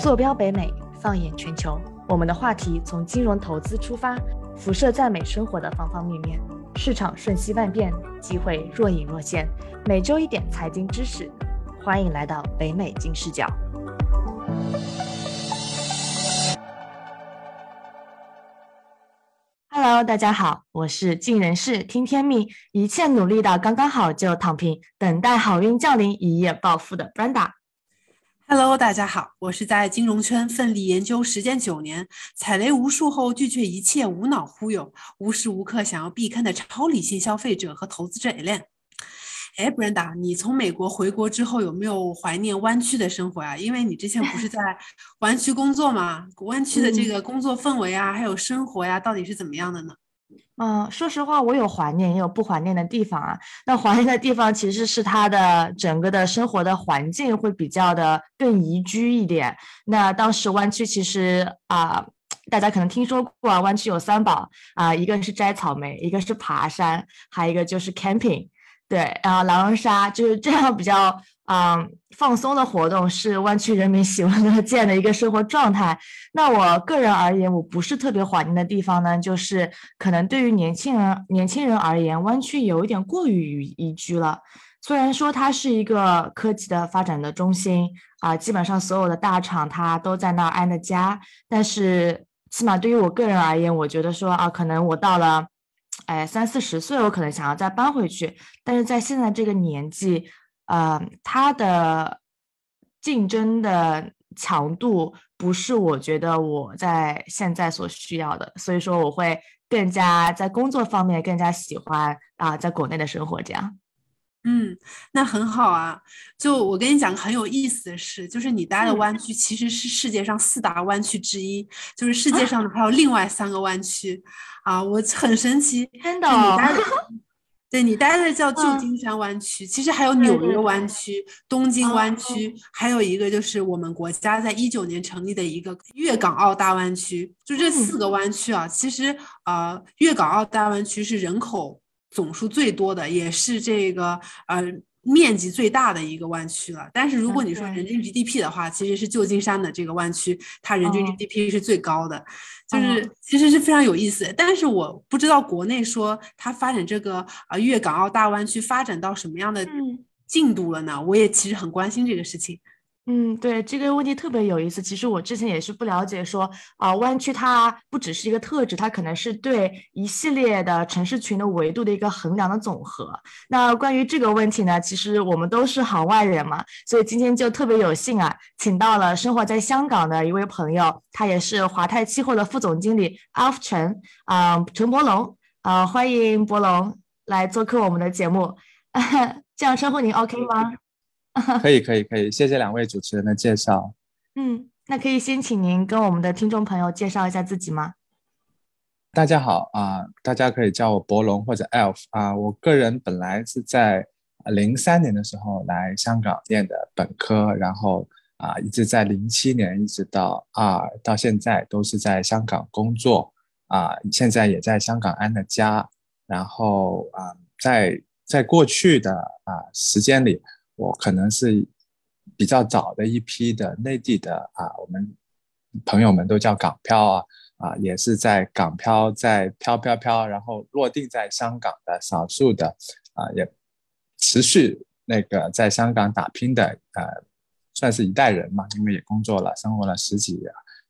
坐标北美，放眼全球，我们的话题从金融投资出发，辐射在美生活的方方面面。市场瞬息万变，机会若隐若现。每周一点财经知识，欢迎来到北美金视角。Hello，大家好，我是尽人事听天命，一切努力到刚刚好就躺平，等待好运降临，一夜暴富的 Brenda。Hello，大家好，我是在金融圈奋力研究实践九年，踩雷无数后拒绝一切无脑忽悠，无时无刻想要避坑的超理性消费者和投资者 Ellen。哎，Brenda，你从美国回国之后有没有怀念湾区的生活啊？因为你之前不是在湾区工作吗？湾区的这个工作氛围啊，还有生活呀，到底是怎么样的呢？嗯，说实话，我有怀念，也有不怀念的地方啊。那怀念的地方其实是它的整个的生活的环境会比较的更宜居一点。那当时湾区其实啊，大家可能听说过啊，湾区有三宝啊，一个是摘草莓，一个是爬山，还有一个就是 camping。对，然后狼人杀就是这样比较嗯放松的活动，是湾区人民喜闻乐见的一个生活状态。那我个人而言，我不是特别怀念的地方呢，就是可能对于年轻人年轻人而言，湾区有一点过于宜居了。虽然说它是一个科技的发展的中心啊，基本上所有的大厂它都在那儿安的家，但是起码对于我个人而言，我觉得说啊，可能我到了。哎，三四十岁，我可能想要再搬回去，但是在现在这个年纪，呃，它的竞争的强度不是我觉得我在现在所需要的，所以说我会更加在工作方面更加喜欢啊，在国内的生活这样。嗯，那很好啊。就我跟你讲个很有意思的事，就是你待的湾区其实是世界上四大湾区之一，就是世界上还有另外三个湾区。啊，我很神奇，真的。对你待的叫旧金山湾区，其实还有纽约湾区、东京湾区，还有一个就是我们国家在一九年成立的一个粤港澳大湾区。就这四个湾区啊，其实呃，粤港澳大湾区是人口总数最多的，也是这个呃。面积最大的一个湾区了，但是如果你说人均 GDP 的话，其实是旧金山的这个湾区，它人均 GDP 是最高的，就是其实是非常有意思。但是我不知道国内说它发展这个啊粤港澳大湾区发展到什么样的进度了呢？我也其实很关心这个事情。嗯，对这个问题特别有意思。其实我之前也是不了解，说啊，湾区它不只是一个特质，它可能是对一系列的城市群的维度的一个衡量的总和。那关于这个问题呢，其实我们都是行外人嘛，所以今天就特别有幸啊，请到了生活在香港的一位朋友，他也是华泰期货的副总经理 Alf 陈啊，陈博龙啊，欢迎博龙来做客我们的节目，这样称呼您 OK 吗？可以可以可以，谢谢两位主持人的介绍。嗯，那可以先请您跟我们的听众朋友介绍一下自己吗？大家好啊，大家可以叫我博龙或者 Elf 啊。我个人本来是在零三年的时候来香港念的本科，然后啊一直在零七年一直到二到现在都是在香港工作啊，现在也在香港安的家。然后啊，在在过去的啊时间里。我可能是比较早的一批的内地的啊，我们朋友们都叫港漂啊啊，也是在港漂在飘飘飘，然后落定在香港的少数的啊，也持续那个在香港打拼的呃，算是一代人嘛，因为也工作了生活了十几、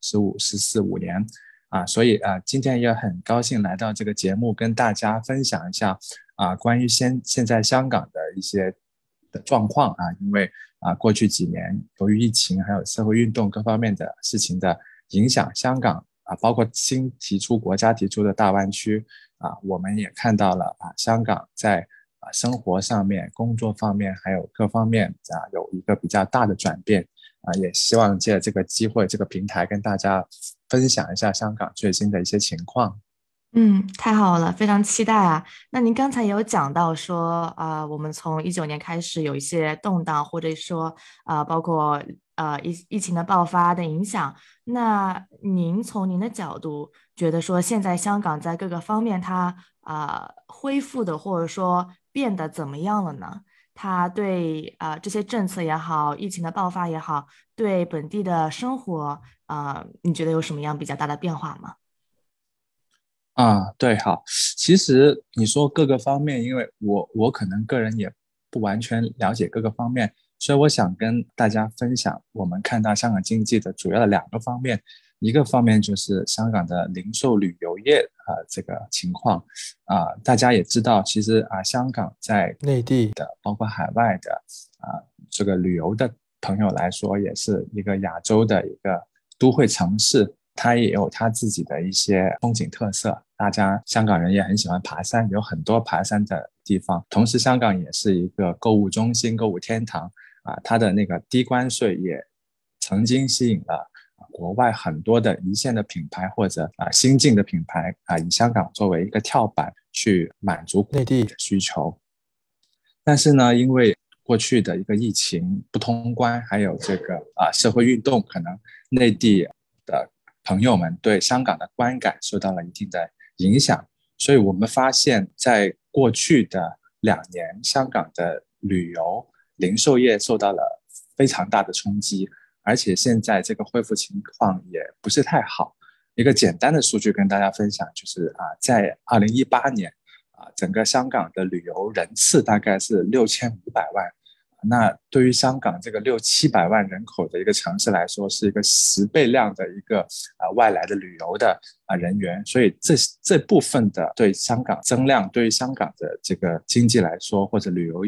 十五、十四五年啊，所以啊，今天也很高兴来到这个节目，跟大家分享一下啊，关于现现在香港的一些。的状况啊，因为啊，过去几年由于疫情还有社会运动各方面的事情的影响，香港啊，包括新提出国家提出的大湾区啊，我们也看到了啊，香港在啊生活上面、工作方面还有各方面啊，有一个比较大的转变啊，也希望借这个机会、这个平台跟大家分享一下香港最新的一些情况。嗯，太好了，非常期待啊！那您刚才也有讲到说，啊，我们从一九年开始有一些动荡，或者说，啊，包括呃疫疫情的爆发的影响。那您从您的角度觉得说，现在香港在各个方面它啊恢复的，或者说变得怎么样了呢？它对啊这些政策也好，疫情的爆发也好，对本地的生活啊，你觉得有什么样比较大的变化吗？啊，对，好，其实你说各个方面，因为我我可能个人也不完全了解各个方面，所以我想跟大家分享我们看到香港经济的主要的两个方面，一个方面就是香港的零售旅游业啊这个情况啊，大家也知道，其实啊香港在内地的包括海外的啊这个旅游的朋友来说，也是一个亚洲的一个都会城市。它也有它自己的一些风景特色，大家香港人也很喜欢爬山，有很多爬山的地方。同时，香港也是一个购物中心、购物天堂啊，它的那个低关税也曾经吸引了国外很多的一线的品牌或者啊新进的品牌啊，以香港作为一个跳板去满足内地的需求。但是呢，因为过去的一个疫情不通关，还有这个啊社会运动，可能内地的。朋友们对香港的观感受到了一定的影响，所以我们发现，在过去的两年，香港的旅游零售业受到了非常大的冲击，而且现在这个恢复情况也不是太好。一个简单的数据跟大家分享，就是啊，在二零一八年，啊，整个香港的旅游人次大概是六千五百万。那对于香港这个六七百万人口的一个城市来说，是一个十倍量的一个啊外来的旅游的啊人员，所以这这部分的对香港增量，对于香港的这个经济来说，或者旅游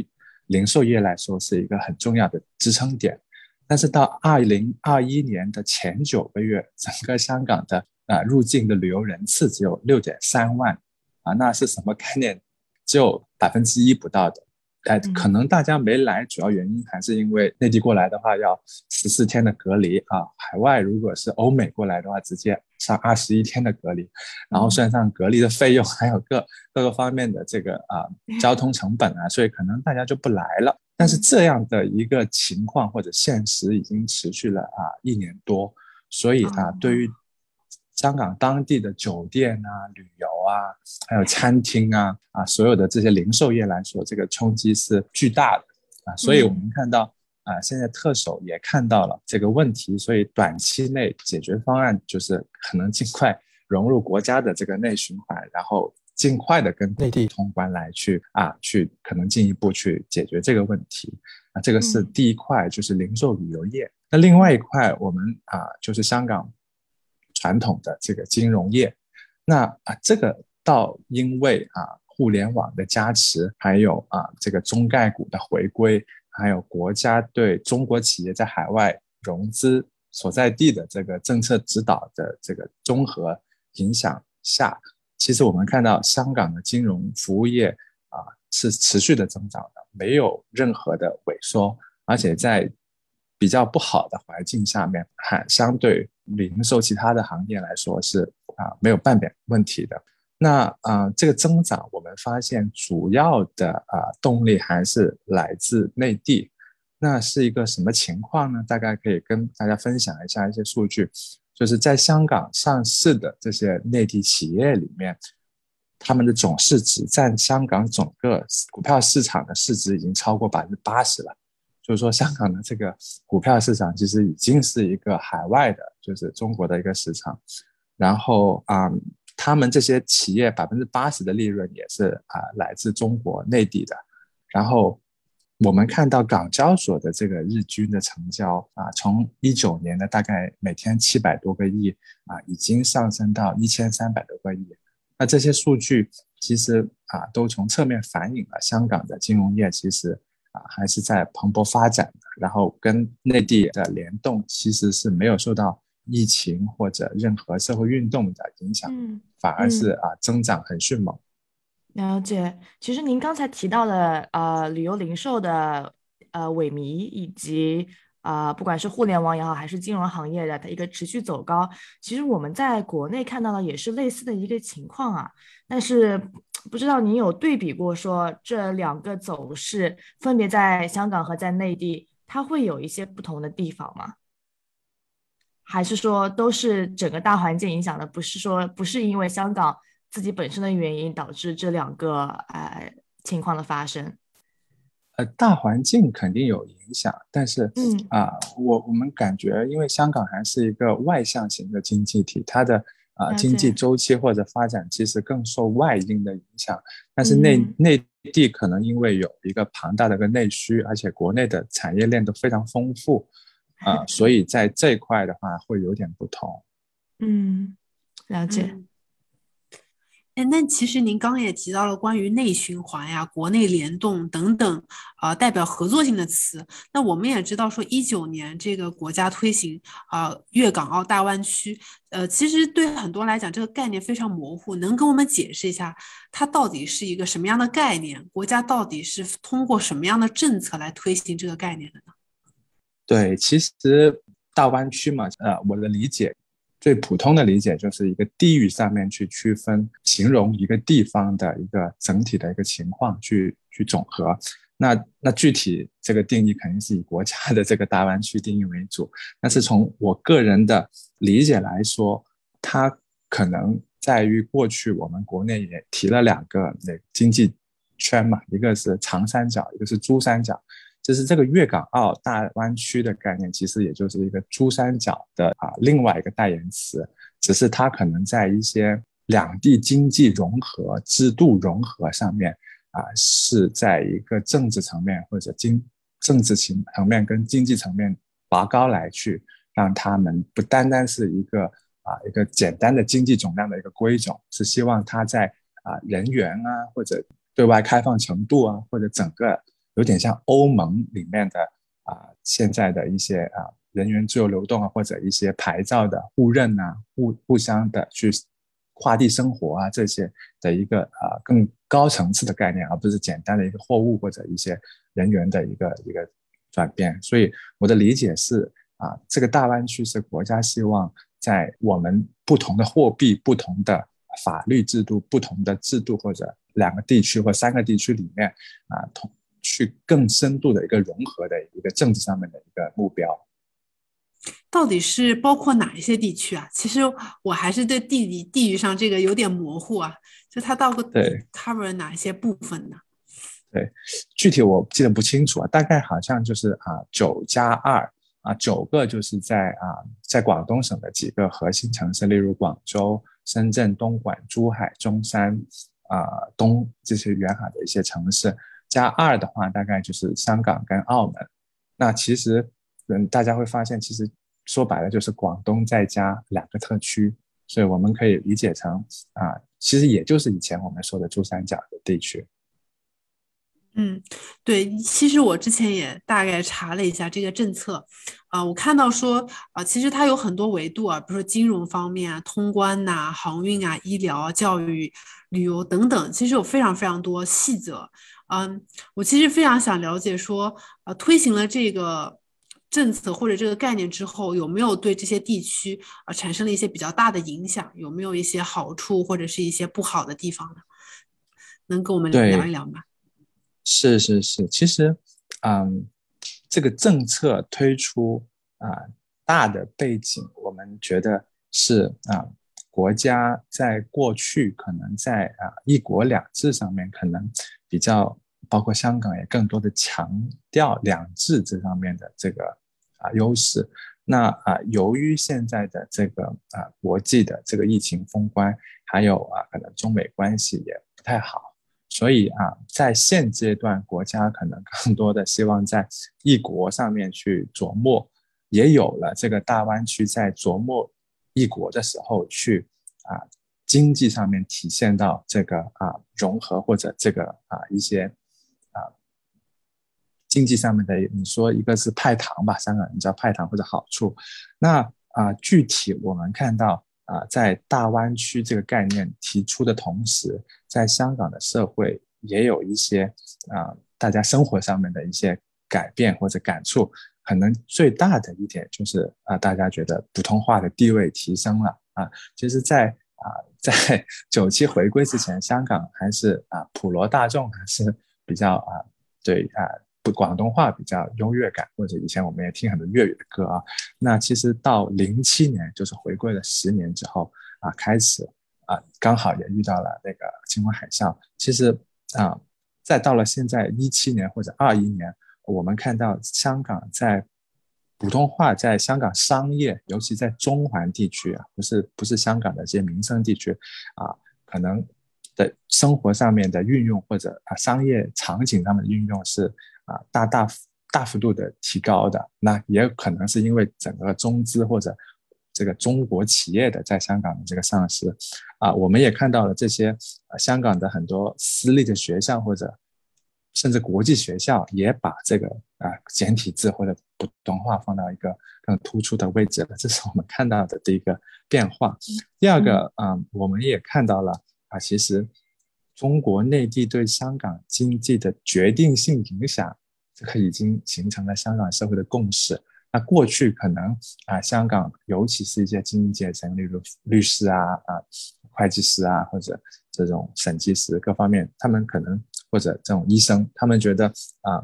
零售业来说，是一个很重要的支撑点。但是到二零二一年的前九个月，整个香港的啊入境的旅游人次只有六点三万啊，那是什么概念？只有百分之一不到的。哎，可能大家没来，主要原因还是因为内地过来的话要十四天的隔离啊。海外如果是欧美过来的话，直接上二十一天的隔离，然后算上隔离的费用，还有各各个方面的这个啊交通成本啊，所以可能大家就不来了。但是这样的一个情况或者现实已经持续了啊一年多，所以啊，对于香港当地的酒店啊、旅游啊，还有餐厅啊啊，所有的这些零售业来说，这个冲击是巨大的啊。所以我们看到啊，现在特首也看到了这个问题，所以短期内解决方案就是可能尽快融入国家的这个内循环，然后尽快的跟内地通关来去啊，去可能进一步去解决这个问题啊。这个是第一块，就是零售旅游业。那另外一块，我们啊，就是香港。传统的这个金融业，那啊，这个倒因为啊，互联网的加持，还有啊，这个中概股的回归，还有国家对中国企业在海外融资所在地的这个政策指导的这个综合影响下，其实我们看到香港的金融服务业啊是持续的增长的，没有任何的萎缩，而且在。比较不好的环境下面，还相对零售其他的行业来说是啊没有半点问题的。那啊这个增长，我们发现主要的啊动力还是来自内地。那是一个什么情况呢？大概可以跟大家分享一下一些数据，就是在香港上市的这些内地企业里面，他们的总市值占香港整个股票市场的市值已经超过百分之八十了。就是说，香港的这个股票市场其实已经是一个海外的，就是中国的一个市场。然后啊，他们这些企业百分之八十的利润也是啊来自中国内地的。然后我们看到港交所的这个日均的成交啊，从一九年的大概每天七百多个亿啊，已经上升到一千三百多个亿。那这些数据其实啊，都从侧面反映了香港的金融业其实。啊，还是在蓬勃发展的，然后跟内地的联动其实是没有受到疫情或者任何社会运动的影响，反而是啊增长很迅猛。了解，其实您刚才提到的呃旅游零售的呃萎靡以及。啊，不管是互联网也好，还是金融行业的它一个持续走高，其实我们在国内看到的也是类似的一个情况啊。但是不知道您有对比过，说这两个走势分别在香港和在内地，它会有一些不同的地方吗？还是说都是整个大环境影响的？不是说不是因为香港自己本身的原因导致这两个呃情况的发生？呃，大环境肯定有影响，但是，嗯啊，我我们感觉，因为香港还是一个外向型的经济体，它的啊了经济周期或者发展其实更受外因的影响。但是内、嗯内地可能因为有一个庞大的一个内需，而且国内的产业链都非常丰富，啊，所以在这一块的话会有点不同。嗯，了解。嗯哎，那其实您刚刚也提到了关于内循环呀、国内联动等等，啊、代表合作性的词。那我们也知道说，一九年这个国家推行啊、粤港澳大湾区，呃，其实对很多来讲，这个概念非常模糊。能跟我们解释一下，它到底是一个什么样的概念？国家到底是通过什么样的政策来推行这个概念的呢？对，其实大湾区嘛，呃，我的理解，最普通的理解就是一个地域上面去区分，形容一个地方的一个整体的一个情况，去去总和。那那具体这个定义肯定是以国家的这个大湾区定义为主，但是从我个人的理解来说，它可能在于过去我们国内也提了两个那经济圈嘛，一个是长三角，一个是珠三角。就是这个粤港澳大湾区的概念，其实也就是一个珠三角的啊另外一个代言词，只是它可能在一些两地经济融合、制度融合上面啊，是在一个政治层面或者经政治层层面跟经济层面拔高来去，让他们不单单是一个啊一个简单的经济总量的一个规总，是希望它在啊人员啊或者对外开放程度啊或者整个。有点像欧盟里面的啊，现在的一些啊人员自由流动啊，或者一些牌照的互认啊，互互相的去跨地生活啊，这些的一个啊更高层次的概念，而不是简单的一个货物或者一些人员的一个一个转变。所以我的理解是啊，这个大湾区是国家希望在我们不同的货币、不同的法律制度、不同的制度或者两个地区或三个地区里面啊同。去更深度的一个融合的一个政治上面的一个目标，到底是包括哪一些地区啊？其实我还是对地理地域上这个有点模糊啊，就它到底对 cover 哪一些部分呢？对，具体我记得不清楚啊，大概好像就是啊九加二啊九个就是在啊在广东省的几个核心城市，例如广州、深圳、东莞、珠海、中山啊东这些沿海的一些城市。加二的话，大概就是香港跟澳门。那其实，嗯，大家会发现，其实说白了就是广东再加两个特区，所以我们可以理解成啊，其实也就是以前我们说的珠三角的地区。嗯，对，其实我之前也大概查了一下这个政策，啊，我看到说啊，其实它有很多维度啊，比如说金融方面啊、通关呐、航运啊、医疗、教育、旅游等等，其实有非常非常多细则。嗯，我其实非常想了解说，呃，推行了这个政策或者这个概念之后，有没有对这些地区啊产生了一些比较大的影响？有没有一些好处或者是一些不好的地方呢？能跟我们聊一聊吗？是是是，其实，嗯，这个政策推出啊，大的背景，我们觉得是啊，国家在过去可能在啊“一国两制”上面可能比较，包括香港也更多的强调“两制”这方面的这个啊优势。那啊，由于现在的这个啊国际的这个疫情封关，还有啊可能中美关系也不太好。所以啊，在现阶段，国家可能更多的希望在一国上面去琢磨，也有了这个大湾区在琢磨一国的时候，去啊经济上面体现到这个啊融合或者这个啊一些经济上面的，你说一个是派糖吧，香港人叫派糖或者好处，那啊具体我们看到。啊，在大湾区这个概念提出的同时，在香港的社会也有一些啊，大家生活上面的一些改变或者感触。可能最大的一点就是啊，大家觉得普通话的地位提升了啊。其实，在啊，在 九七回归之前，香港还是啊普罗大众还是比较啊对啊。不，广东话比较优越感，或者以前我们也听很多粤语的歌啊。那其实到零七年，就是回归了十年之后啊，开始啊，刚好也遇到了那个金融海啸。其实啊，再到了现在一七年或者二一年，我们看到香港在普通话在香港商业，尤其在中环地区啊，不是不是香港的这些民生地区啊，可能的生活上面的运用或者啊商业场景上面的运用是啊大大大幅度的提高的。那也可能是因为整个中资或者这个中国企业的在香港的这个上市，啊，我们也看到了这些啊香港的很多私立的学校或者甚至国际学校也把这个啊简体字或者普通话放到一个更突出的位置了，这是我们看到的第一个变化。第二个啊，我们也看到了啊，其实中国内地对香港经济的决定性影响，这个已经形成了香港社会的共识。那过去可能啊，香港尤其是一些精英阶层，例如律师啊、啊会计师啊，或者这种审计师各方面，他们可能或者这种医生，他们觉得啊，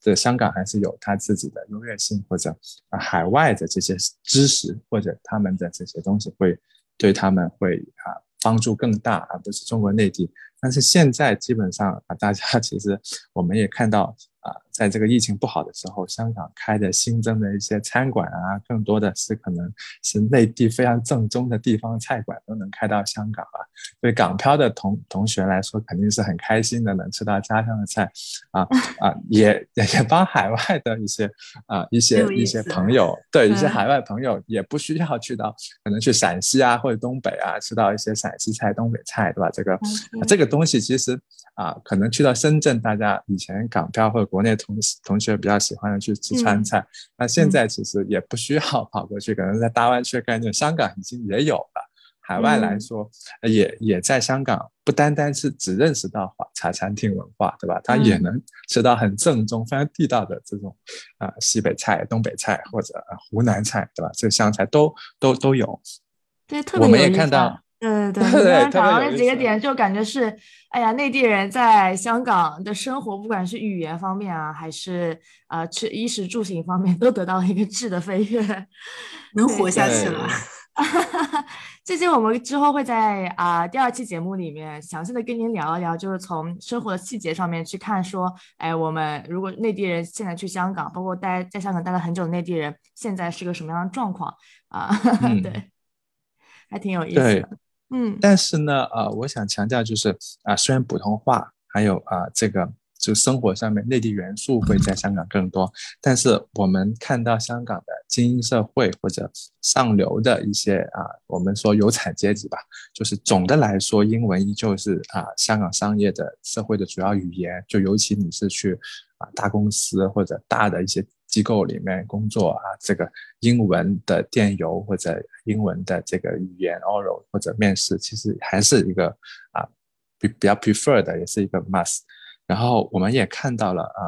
这香港还是有他自己的优越性，或者啊海外的这些知识或者他们的这些东西会对他们会啊帮助更大，而不是中国内地。但是现在基本上啊，大家其实我们也看到。啊，在这个疫情不好的时候，香港开的新增的一些餐馆啊，更多的是可能是内地非常正宗的地方菜馆都能开到香港啊。对港漂的同同学来说，肯定是很开心的，能吃到家乡的菜啊 啊，也也也帮海外的一些啊一些一些朋友，对一些海外朋友也不需要去到可能去陕西啊或者东北啊吃到一些陕西菜、东北菜，对吧？这个这个东西其实啊，可能去到深圳，大家以前港漂或者国内同同同学比较喜欢的去吃川菜，那现在其实也不需要跑过去，可能在大湾区概念，香港已经也有了。海外来说，也也在香港，不单单是只认识到华茶餐厅文化，对吧？他也能吃到很正宗、非常地道的这种啊西北菜、东北菜或者湖南菜，对吧？这个湘菜都都都有。对，特别我们也看到。对对对，刚刚讲到那几个点，就感觉是，哎呀，内地人在香港的生活，不管是语言方面啊，还是呃吃衣食住行方面，都得到了一个质的飞跃，能活下去了。这些我们之后会在啊第二期节目里面详细的跟您聊一聊，就是从生活的细节上面去看，说，哎，我们如果内地人现在去香港，包括待在香港待了很久的内地人，现在是个什么样的状况啊？对，还挺有意思的。嗯，但是呢，呃，我想强调就是啊，虽然普通话还有啊这个就生活上面内地元素会在香港更多，但是我们看到香港的精英社会或者上流的一些啊，我们说有产阶级吧，就是总的来说，英文依旧是啊香港商业的社会的主要语言，就尤其你是去啊大公司或者大的一些。机构里面工作啊，这个英文的电邮或者英文的这个语言 oral 或者面试，其实还是一个啊比比较 prefer 的，也是一个 must。然后我们也看到了啊，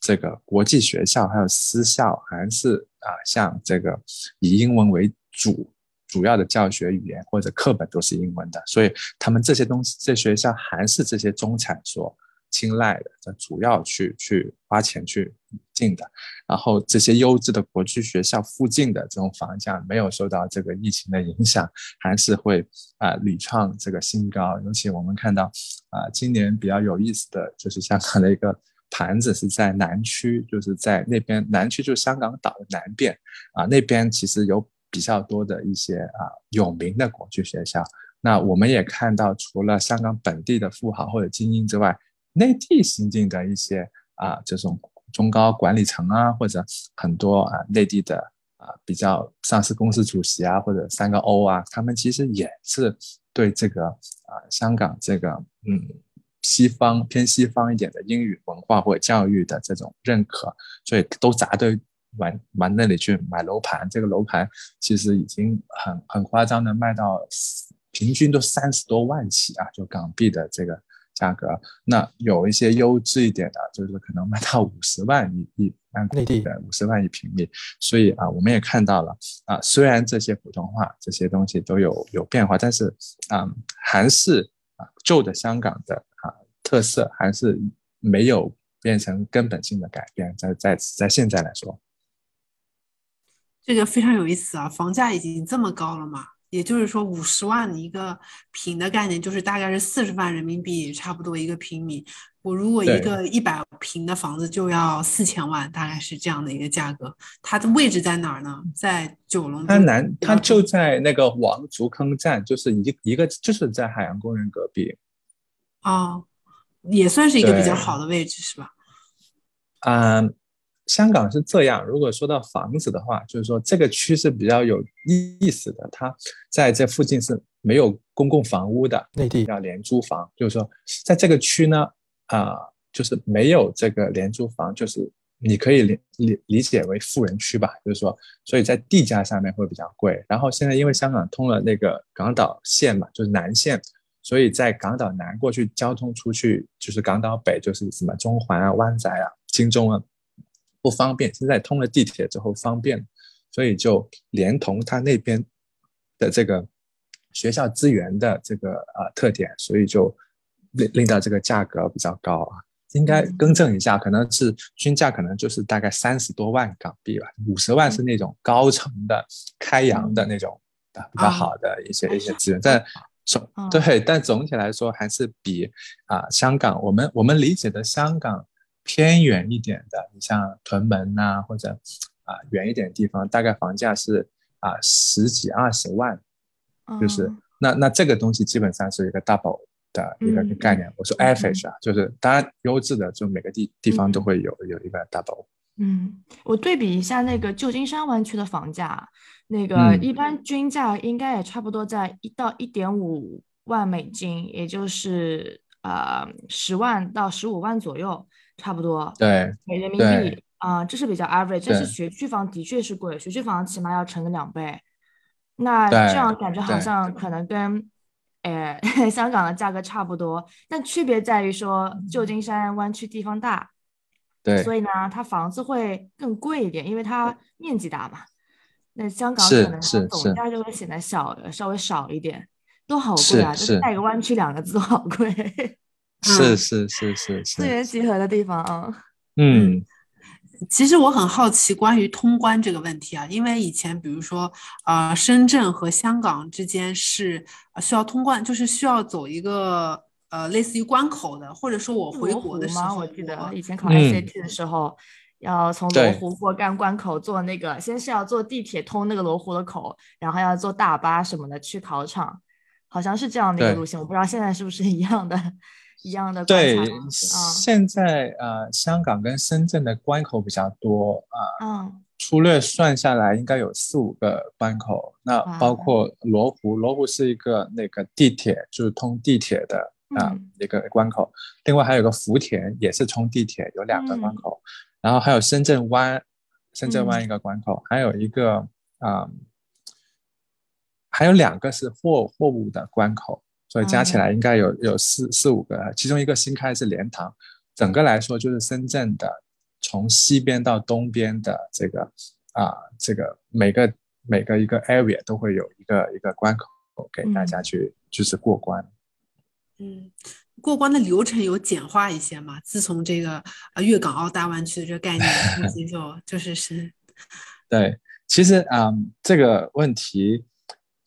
这个国际学校还有私校还是啊，像这个以英文为主主要的教学语言或者课本都是英文的，所以他们这些东西，这学校还是这些中产所。青睐的，这主要去去花钱去进的，然后这些优质的国际学校附近的这种房价没有受到这个疫情的影响，还是会啊屡创这个新高。尤其我们看到啊，今年比较有意思的就是香港的一个盘子是在南区，就是在那边南区就是香港岛的南边啊，那边其实有比较多的一些啊有名的国际学校。那我们也看到，除了香港本地的富豪或者精英之外，内地新进的一些啊，这种中高管理层啊，或者很多啊内地的啊比较上市公司主席啊，或者三个 O 啊，他们其实也是对这个啊香港这个嗯西方偏西方一点的英语文化或者教育的这种认可，所以都砸堆往往那里去买楼盘。这个楼盘其实已经很很夸张的卖到平均都三十多万起啊，就港币的这个。价格那有一些优质一点的，就是可能卖到五十万一一按内地的五十万一平米，所以啊，我们也看到了啊，虽然这些普通话这些东西都有有变化，但是啊，还是啊旧的香港的啊特色还是没有变成根本性的改变，在在在现在来说，这个非常有意思啊，房价已经这么高了嘛？也就是说五十万一个平的概念，就是大概是四十万人民币，差不多一个平米。我如果一个一百平的房子就要四千万，大概是这样的一个价格。它的位置在哪儿呢？在九龙。它南，它就在那个王竹坑站，就是一一个，就是在海洋公园隔壁。哦，也算是一个比较好的位置，是吧？嗯，香港是这样。如果说到房子的话，就是说这个区是比较有意思的。它在这附近是没有公共房屋的，内地要廉租房。就是说，在这个区呢，啊，就是没有这个廉租房，就是你可以理理理解为富人区吧。就是说，所以在地价上面会比较贵。然后现在因为香港通了那个港岛线嘛，就是南线。所以在港岛南过去交通出去，就是港岛北就是什么中环啊、湾仔啊、金钟啊，不方便。现在通了地铁之后方便，所以就连同他那边的这个学校资源的这个呃特点，所以就令令到这个价格比较高啊。应该更正一下，可能是均价可能就是大概三十多万港币吧，五十万是那种高层的开阳的那种比较好的一些一些资源，但。总对，但总体来说还是比啊香港，我们我们理解的香港偏远一点的，你像屯门呐，或者啊远一点地方，大概房价是啊十几二十万，就是那那这个东西基本上是一个 double 的一个概念。我说 average 啊，就是当然优质的就每个地地方都会有有一个 double。嗯，我对比一下那个旧金山湾区的房价。那个一般均价应该也差不多在一到一点五万美金，也就是呃十万到十五万左右，差不多。对，每人民币啊，这是比较 average。但是学区房的确是贵，学区房起码要乘个两倍。那这样感觉好像可能跟呃 香港的价格差不多，但区别在于说旧金山湾区地方大，对，所以呢它房子会更贵一点，因为它面积大嘛。那香港可能总价就会显得小，稍微少一点，都好贵啊！就是带个湾区两个字都好贵。是是是是是，资源集合的地方啊。嗯，其实我很好奇关于通关这个问题啊，因为以前比如说呃，深圳和香港之间是需要通关，就是需要走一个呃类似于关口的，或者说我回国的时候，我记得以前考 SAT 的时候。要从罗湖过干关口坐那个，先是要坐地铁通那个罗湖的口，然后要坐大巴什么的去考场，好像是这样的一个路线。我不知道现在是不是一样的，一样的。对，现在呃，香港跟深圳的关口比较多啊，嗯，粗略算下来应该有四五个关口。那包括罗湖，罗湖是一个那个地铁，就是通地铁的啊一个关口。另外还有个福田，也是通地铁，有两个关口。然后还有深圳湾，深圳湾一个关口，还有一个啊，还有两个是货货物的关口，所以加起来应该有有四四五个。其中一个新开是莲塘，整个来说就是深圳的从西边到东边的这个啊，这个每个每个一个 area 都会有一个一个关口给大家去就是过关。嗯。过关的流程有简化一些吗？自从这个呃粤港澳大湾区的这个概念 已经就就是是，对，其实啊这个问题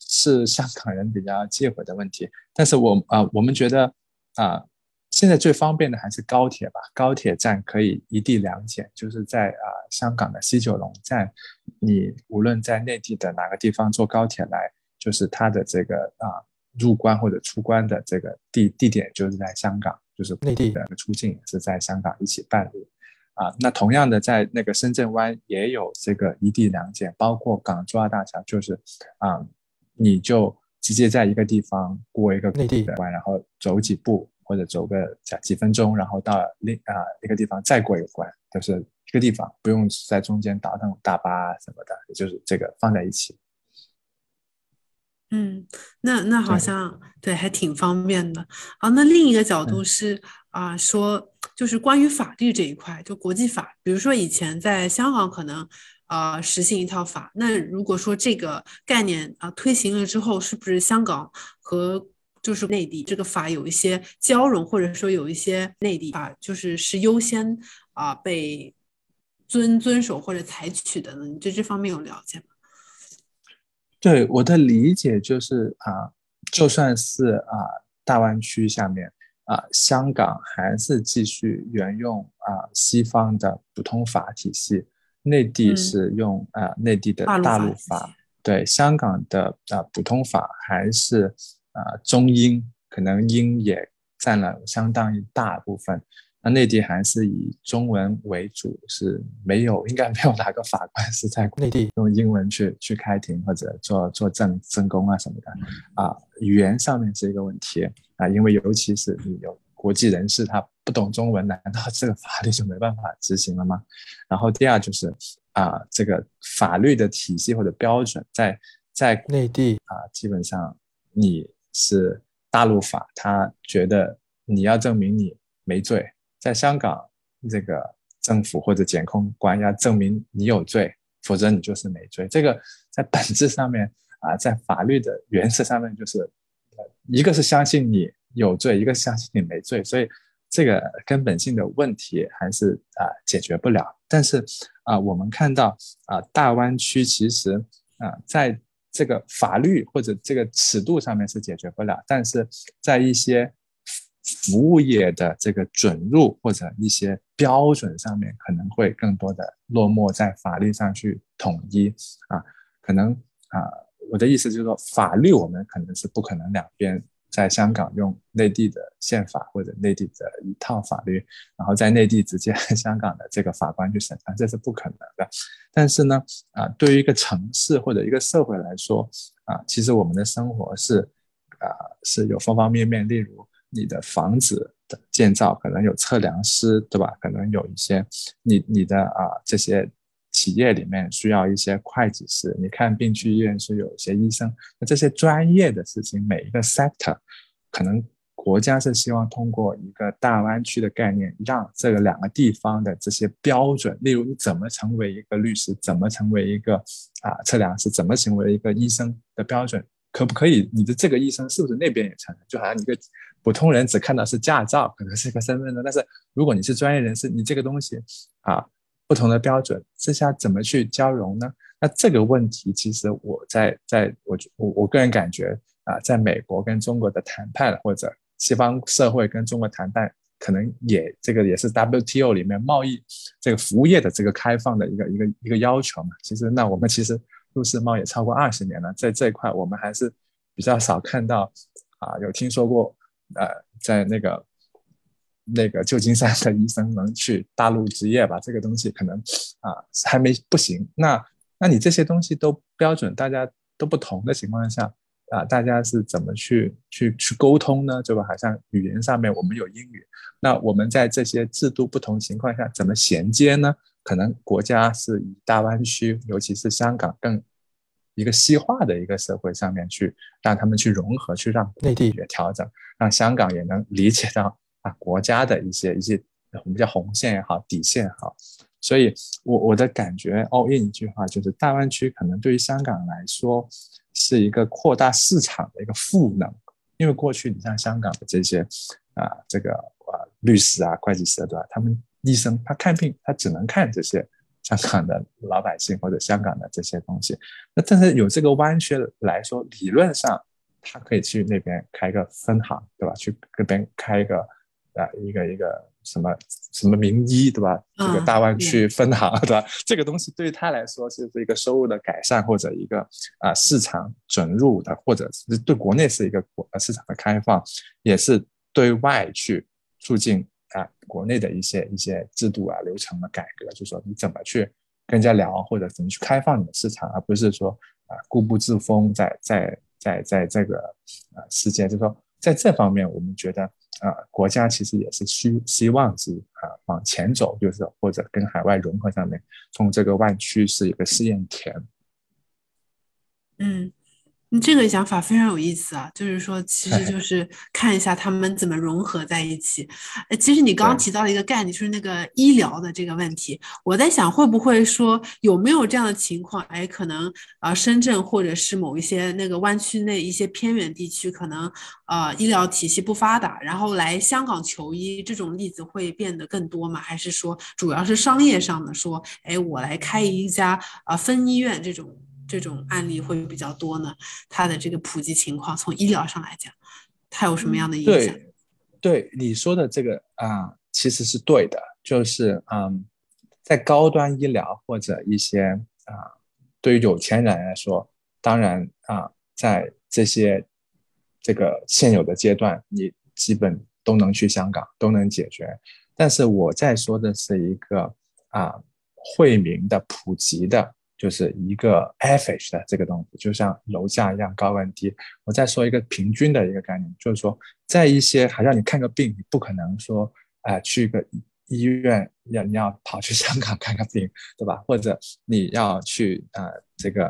是香港人比较忌讳的问题，但是我啊我们觉得啊现在最方便的还是高铁吧，高铁站可以一地两检，就是在啊香港的西九龙站，你无论在内地的哪个地方坐高铁来，就是它的这个啊。入关或者出关的这个地地点就是在香港，就是内地的出境也是在香港一起办理，啊，那同样的在那个深圳湾也有这个一地两检，包括港珠澳大桥，就是啊，你就直接在一个地方过一个内地的关，然后走几步或者走个几几分钟，然后到另啊一个地方再过一个关，就是一个地方不用在中间搭那种大巴什么的，也就是这个放在一起。嗯，那那好像对，还挺方便的。好，那另一个角度是啊，说就是关于法律这一块，就国际法，比如说以前在香港可能啊实行一套法，那如果说这个概念啊推行了之后，是不是香港和就是内地这个法有一些交融，或者说有一些内地法就是是优先啊被遵遵守或者采取的呢？你对这方面有了解吗？对我的理解就是啊，就算是啊大湾区下面啊，香港还是继续沿用啊西方的普通法体系，内地是用啊内地的大陆法。对香港的啊普通法还是啊中英，可能英也占了相当一大部分。那内地还是以中文为主，是没有应该没有哪个法官是在内地用英文去去开庭或者做做证证供啊什么的啊。语言上面是一个问题啊，因为尤其是你有国际人士他不懂中文，难道这个法律就没办法执行了吗？然后第二就是啊，这个法律的体系或者标准在在内地啊，基本上你是大陆法，他觉得你要证明你没罪。在香港，这个政府或者检控官要证明你有罪，否则你就是没罪。这个在本质上面啊，在法律的原则上面，就是一个是相信你有罪，一个相信你没罪。所以这个根本性的问题还是啊解决不了。但是啊，我们看到啊，大湾区其实啊，在这个法律或者这个尺度上面是解决不了，但是在一些。服务业的这个准入或者一些标准上面，可能会更多的落寞在法律上去统一啊，可能啊，我的意思就是说，法律我们可能是不可能两边在香港用内地的宪法或者内地的一套法律，然后在内地直接香港的这个法官去审判，这是不可能的。但是呢，啊，对于一个城市或者一个社会来说，啊，其实我们的生活是啊是有方方面面，例如。你的房子的建造可能有测量师，对吧？可能有一些你你的啊这些企业里面需要一些会计师，你看病去医院是有一些医生，那这些专业的事情，每一个 sector，可能国家是希望通过一个大湾区的概念，让这个两个地方的这些标准，例如你怎么成为一个律师，怎么成为一个啊测量师，怎么成为一个医生的标准。可不可以？你的这个医生是不是那边也承认？就好像一个普通人只看到是驾照，可能是个身份证，但是如果你是专业人士，你这个东西啊，不同的标准之下怎么去交融呢？那这个问题其实我在在我我我个人感觉啊，在美国跟中国的谈判，或者西方社会跟中国谈判，可能也这个也是 WTO 里面贸易这个服务业的这个开放的一个一个一个要求嘛。其实那我们其实。入世贸易超过二十年了，在这一块我们还是比较少看到啊，有听说过呃，在那个那个旧金山的医生能去大陆执业吧？这个东西可能啊还没不行。那那你这些东西都标准，大家都不同的情况下啊，大家是怎么去去去沟通呢？对吧？好像语言上面我们有英语，那我们在这些制度不同情况下怎么衔接呢？可能国家是以大湾区，尤其是香港更一个西化的一个社会上面去，让他们去融合，去让内地也调整，让香港也能理解到国家的一些一些我们叫红线也好，底线也好。所以，我我的感觉，all in 一句话就是，大湾区可能对于香港来说是一个扩大市场的一个赋能，因为过去你像香港的这些啊这个啊律师啊会计师对吧，他们。医生他看病，他只能看这些香港的老百姓或者香港的这些东西。那但是有这个湾区来说，理论上他可以去那边开个分行，对吧？去那边开一个啊一个一个什么什么名医，对吧？这个大湾区分行，对吧？这个东西对于他来说是一个收入的改善，或者一个啊市场准入的，或者是对国内是一个国市场的开放，也是对外去促进。啊，国内的一些一些制度啊、流程的改革，就是说你怎么去跟人家聊，或者怎么去开放你的市场，而不是说啊固步自封，在在在在这个啊世界，就是说在这方面，我们觉得啊国家其实也是希希望是啊往前走，就是或者跟海外融合上面，从这个湾区是一个试验田。嗯。你这个想法非常有意思啊，就是说，其实就是看一下他们怎么融合在一起。哎，其实你刚刚提到了一个概念，就是那个医疗的这个问题。我在想，会不会说有没有这样的情况？哎，可能啊，深圳或者是某一些那个湾区内一些偏远地区，可能呃医疗体系不发达，然后来香港求医这种例子会变得更多吗？还是说主要是商业上的说，哎，我来开一家啊分医院这种？这种案例会比较多呢？它的这个普及情况，从医疗上来讲，它有什么样的影响？对，对你说的这个啊，其实是对的，就是嗯，在高端医疗或者一些啊，对于有钱人来说，当然啊，在这些这个现有的阶段，你基本都能去香港，都能解决。但是我在说的是一个啊，惠民的普及的。就是一个 average 的这个东西，就像楼价一样高跟低。我再说一个平均的一个概念，就是说，在一些还让你看个病，你不可能说，啊，去一个医院要你要跑去 香港看个病，对吧？或者你要去啊这个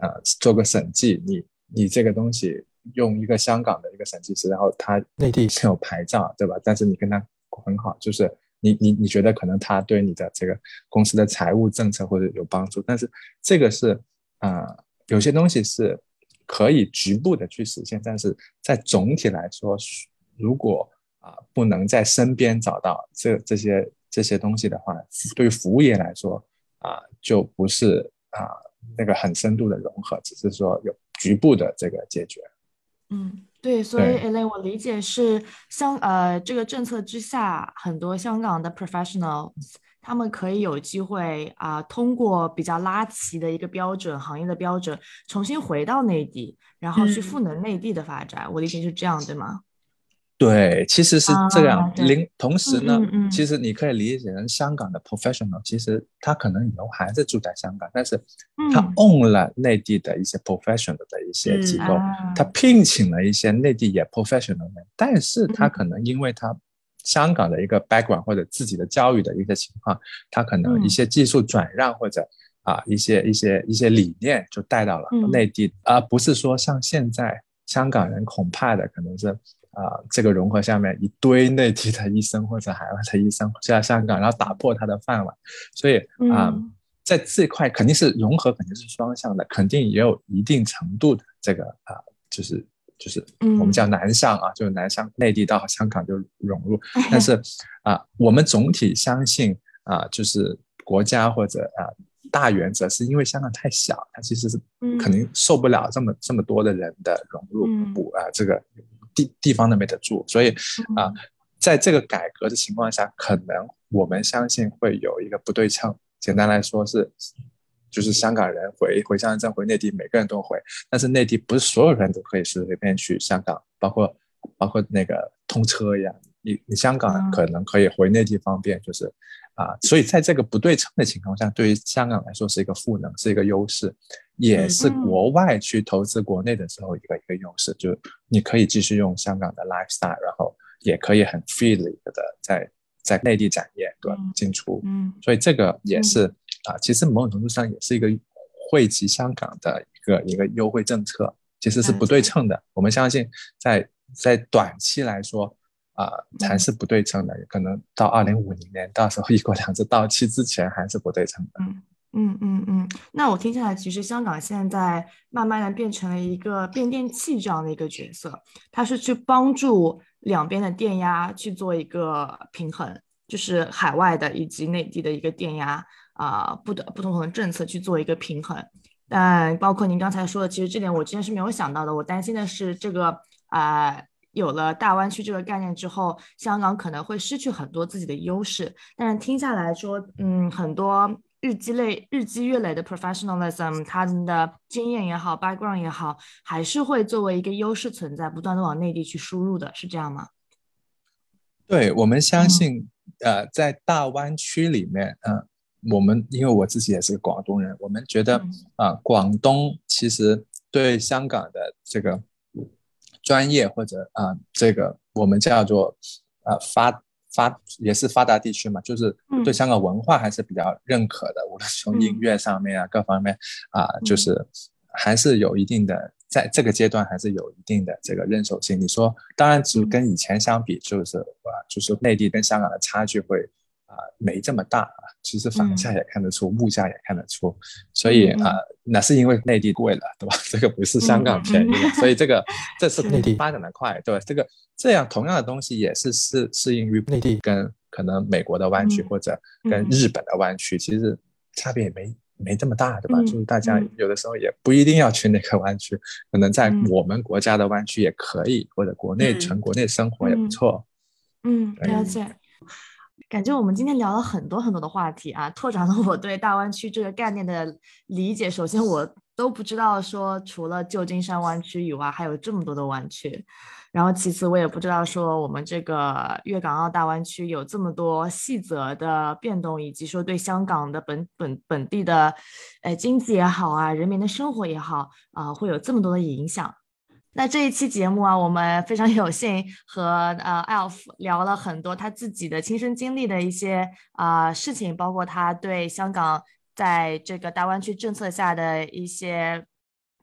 呃做个审计，你你这个东西用一个香港的一个审计师，然后他内地是有牌照，对吧？但是你跟他很好，就是。你你你觉得可能他对你的这个公司的财务政策或者有帮助，但是这个是啊，有些东西是可以局部的去实现，但是在总体来说，如果啊不能在身边找到这这些这些东西的话，对于服务业来说啊就不是啊那个很深度的融合，只是说有局部的这个解决。嗯。对，所以 Elaine，我理解是香呃这个政策之下，很多香港的 professionals 他们可以有机会啊，通过比较拉齐的一个标准，行业的标准，重新回到内地，然后去赋能内地的发展。我理解是这样，对吗？对，其实是这样。另同时呢，其实你可以理解成香港的 professional，其实他可能以后还是住在香港，但是他 own 了内地的一些 professional 的一些机构，他聘请了一些内地也 professional 的，但是他可能因为他香港的一个 background 或者自己的教育的一些情况，他可能一些技术转让或者啊一些一些一些理念就带到了内地，而不是说像现在香港人恐怕的可能是。啊，这个融合下面一堆内地的医生或者海外的医生在香港，然后打破他的饭碗，所以啊，在这块肯定是融合，肯定是双向的，肯定也有一定程度的这个啊，就是就是我们叫南向啊，就是南向内地到香港就融入，但是啊，我们总体相信啊，就是国家或者啊大原则是因为香港太小，它其实是肯定受不了这么这么多的人的融入补啊这个。地地方都没得住，所以啊，在这个改革的情况下，可能我们相信会有一个不对称。简单来说是，就是香港人回回乡镇回内地，每个人都回，但是内地不是所有人都可以随随便去香港，包括包括那个通车一样，你你香港可能可以回内地方便，就是啊，所以在这个不对称的情况下，对于香港来说是一个赋能，是一个优势。也是国外去投资国内的时候一个一个优势，就你可以继续用香港的 lifestyle，然后也可以很 freely 的在在内地展业对进出，嗯，所以这个也是啊，其实某种程度上也是一个惠及香港的一个一个优惠政策，其实是不对称的。我们相信在在短期来说啊，还是不对称的，可能到二零五零年到时候一国两制到期之前还是不对称的。嗯。嗯嗯嗯，那我听下来，其实香港现在慢慢的变成了一个变电器这样的一个角色，它是去帮助两边的电压去做一个平衡，就是海外的以及内地的一个电压啊，不得不同的政策去做一个平衡。但包括您刚才说的，其实这点我之前是没有想到的。我担心的是这个啊，有了大湾区这个概念之后，香港可能会失去很多自己的优势。但是听下来说，嗯，很多。日积累、日积月累的 professionalism，他们的经验也好，background 也好，还是会作为一个优势存在，不断的往内地去输入的，是这样吗？对，我们相信，呃，在大湾区里面，嗯，我们因为我自己也是个广东人，我们觉得啊，广东其实对香港的这个专业或者啊，这个我们叫做呃发。发也是发达地区嘛，就是对香港文化还是比较认可的，无论从音乐上面啊各方面啊，就是还是有一定的，在这个阶段还是有一定的这个认受性。你说，当然只跟以前相比，就是啊，就是内地跟香港的差距会啊没这么大啊。其实房价也看得出，物价也看得出，所以啊，那是因为内地贵了，对吧？这个不是香港便宜，所以这个 这是内地发展的快，对吧这个这样同样的东西也是适适应于内地跟可能美国的湾区或者跟日本的湾区，其实差别也没没这么大，对吧？嗯就是大家嗯有的时候也不一定要去那个湾区，可能在嗯我们国家的湾区也可以，或者国内嗯纯国内生活也不嗯错。嗯，对了解。感觉我们今天聊了很多很多的话题啊，拓展了我对大湾区这个概念的理解。首先，我都不知道说除了旧金山湾区以外，还有这么多的湾区。然后，其次我也不知道说我们这个粤港澳大湾区有这么多细则的变动，以及说对香港的本本本地的，呃经济也好啊，人民的生活也好啊、会有这么多的影响。那这一期节目啊，我们非常有幸和呃 Alf 聊了很多他自己的亲身经历的一些啊、事情，包括他对香港在这个大湾区政策下的一些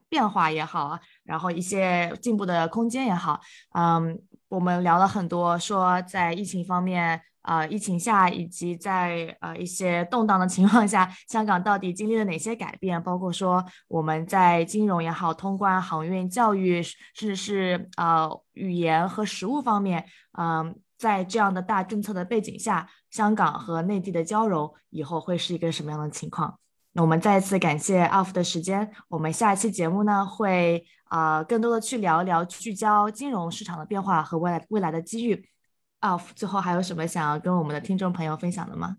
变化也好啊，然后一些进步的空间也好，嗯，我们聊了很多，说在疫情方面。呃，疫情下以及在呃一些动荡的情况下，香港到底经历了哪些改变？包括说我们在金融也好、通关、航运、教育，甚至是呃语言和食物方面，嗯、在这样的大政策的背景下，香港和内地的交融以后会是一个什么样的情况？那我们再次感谢 Alf 的时间，我们下一期节目呢会啊、呃更多的去聊一聊聚焦金融市场的变化和未来未来的机遇。最后还有什么想要跟我们的听众朋友分享的吗？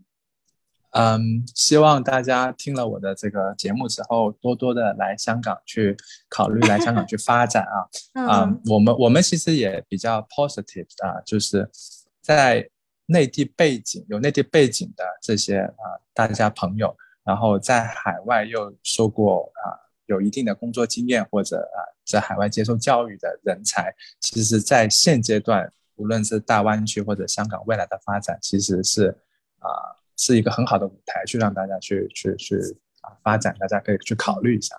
嗯，希望大家听了我的这个节目之后，多多的来香港去考虑来香港去发展啊。啊、嗯我们我们其实也比较 positive 啊，就是在内地背景有内地背景的这些啊大家朋友，然后在海外又受过啊有一定的工作经验或者啊在海外接受教育的人才，其实在现阶段，无论是大湾区或者香港未来的发展，其实是啊是一个很好的舞台，去让大家去去去啊发展，大家可以去考虑一下。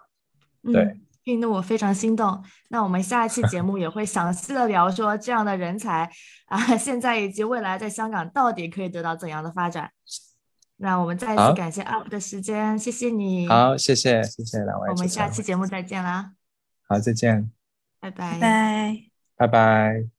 对嗯，听得我非常心动。那我们下一期节目也会详细的聊说这样的人才啊，现在以及未来在香港到底可以得到怎样的发展。那我们再次感谢 UP 的时间，谢谢你。好，谢谢谢谢两位我们下期节目再见啦，好再见，拜拜。拜拜。拜拜。